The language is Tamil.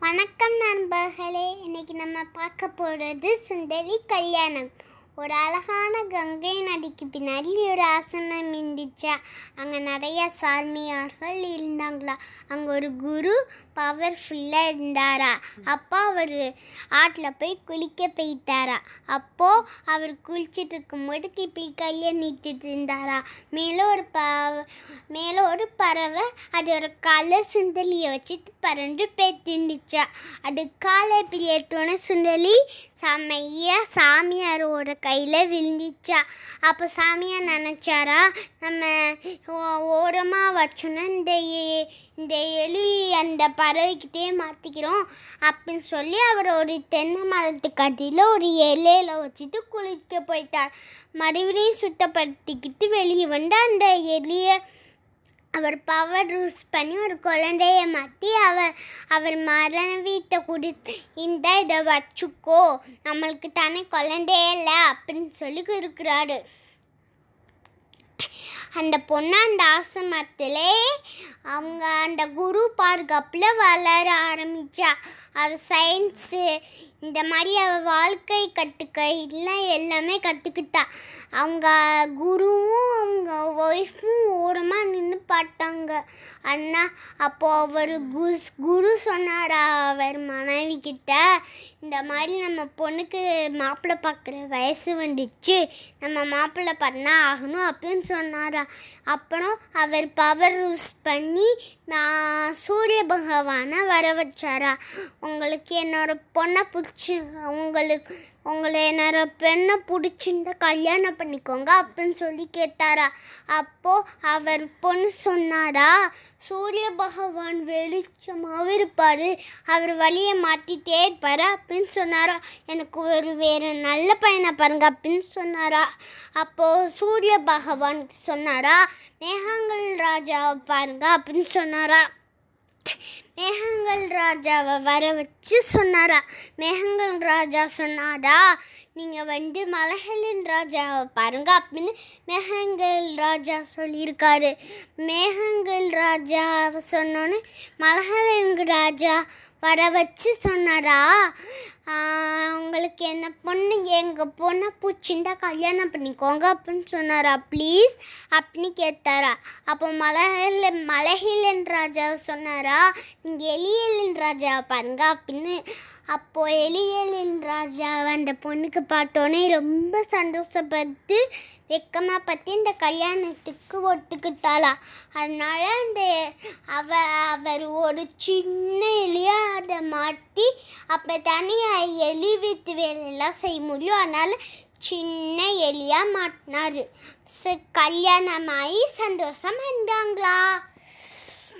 வணக்கம் நண்பர்களே. இன்னைக்கு நம்ம பார்க்க போகிறது சுந்தரி கல்யாணம். ஒரு அழகான கங்கை நதிக்கு பின்னாடி ஒரு ஆசனம் இருந்துச்சா அங்கே நிறைய சாமியார்கள் இருந்தாங்களா? அங்கே ஒரு குரு பவர்ஃபுல்லாக இருந்தாரா? அப்போ அவர் ஆட்டில் போய் குளிக்க போயிட்டாரா அப்போது அவர் குளிச்சிட்டு இருக்கும்போது இப்படி கையை நீட்டிட்டு இருந்தாரா? மேலே ஒரு பவ மேலே ஒரு பறவை அதோட காலை சுண்டலியை வச்சு பறந்து பேத்துண்டுச்சா அது காலை இப்படி ஏற்றோன்னே சுண்டலி செம்மையா சாமியாரோட கையில் விழுந்துச்சா. அப்போ சாமியாக நினச்சாரா நம்ம ஓ- ஓரமாக வச்சோன்னா இந்த இந்த எலி அந்த பறவைக்கிட்டே மாற்றிக்கிறோம் அப்படின்னு சொல்லி அவர் ஒரு தென்னை மரத்துக்கு அடியில் ஒரு இலையில வச்சுட்டு குளிக்க போயிட்டார். மறுபடியும் சுத்தப்படுத்திக்கிட்டு வெளியே வந்து அந்த எலியை அவர் பவர் யூஸ் பண்ணி ஒரு குழந்தைய மாட்டி அவர் அவர் மனைவிட்ட கொடுத்து இந்த இதை வச்சுக்கோ நம்மளுக்கு தானே குழந்தையே இல்லை அப்படின்னு சொல்லி இருக்கிறாரு அந்த பொண்ணு அந்த ஆசிரமத்திலே அவங்க அந்த குரு பாதுகாப்பில் வளர ஆரம்பித்தா அவள் சயின்ஸு இந்த மாதிரி அவள் வாழ்க்கை கற்றுக்க எல்லாம் எல்லாமே கற்றுக்கிட்டா அவங்க குருவும் அவங்க ஒய்ஃபும் அண்ணா அப்போ அவர் குரு குரு சொன்னாரா அவர் மனைவி கிட்ட இந்த மாதிரி நம்ம பொண்ணுக்கு மாப்பிள்ளை பார்க்குற வயசு வந்துச்சு. நம்ம மாப்பிள்ளை பண்ணா ஆகணும் அப்படின்னு சொன்னாரா. அப்புறம் அவர் பவர் யூஸ் பண்ணி நான் சூரிய பகவானை வர வச்சாரா. உங்களுக்கு என்னோட பொண்ணை பிடிச்சி உங்களுக்கு உங்களை என்னோட பெண்ணை பிடிச்சிருந்தா கல்யாணம் பண்ணிக்கோங்க அப்படின்னு சொல்லி கேட்டாரா. அப்போது அவர் பொண்ணு சொன்னாரா சூரிய பகவான் வெளிச்சமாகவும் இருப்பார் அவர் வழியை மாற்றிட்டே இருப்பார். அப்படின்னு சொன்னாரா? எனக்கு ஒரு வேறு நல்ல பையனை பாருங்க அப்படின்னு சொன்னாரா? அப்போது சூரிய பகவான் சொன்னாரா மேகங்கள் ராஜாவை பாருங்க அப்படின்னு சொன்னாரா. மேகங்கள் ராஜாவை வர வச்சு சொன்னாரா? மேகங்கள் ராஜா சொன்னாரா நீங்கள் வந்து மலைகளின் ராஜாவை பாருங்க அப்படின்னு மேகங்கள் ராஜா சொல்லியிருக்காரு. மேகங்கள் ராஜாவை சொன்னோன்னே மலைகளின் ராஜா வர வச்சு சொன்னாரா? உங்களுக்கு என்ன பொண்ணு? எங்கள் பொண்ணை பூச்சிண்டா கல்யாணம் பண்ணிக்கோங்க அப்படின்னு சொன்னாரா. ப்ளீஸ் அப்படின்னு கேட்டாரா. அப்போ மலைகள் மலைஹிலன் ராஜா சொன்னாரா எலியலின் ராஜா பாருங்க அப்படின்னு அப்போது எலியலின் ராஜா அந்த பொண்ணுக்கு பார்த்தோன்னே ரொம்ப சந்தோஷப்பட்டு வெக்கமாக பற்றி இந்த கல்யாணத்துக்கு ஒத்துக்கிட்டாளா. அதனால அந்த அவ அவர் ஒரு சின்ன எலியாக அதை மாட்டி அப்போ தனியாக எலி வித்து வேலையெல்லாம் செய்ய முடியும். அதனால் சின்ன எலியாக மாட்டினார். ச கல்யாணமாகி சந்தோஷம் இருந்தாங்களா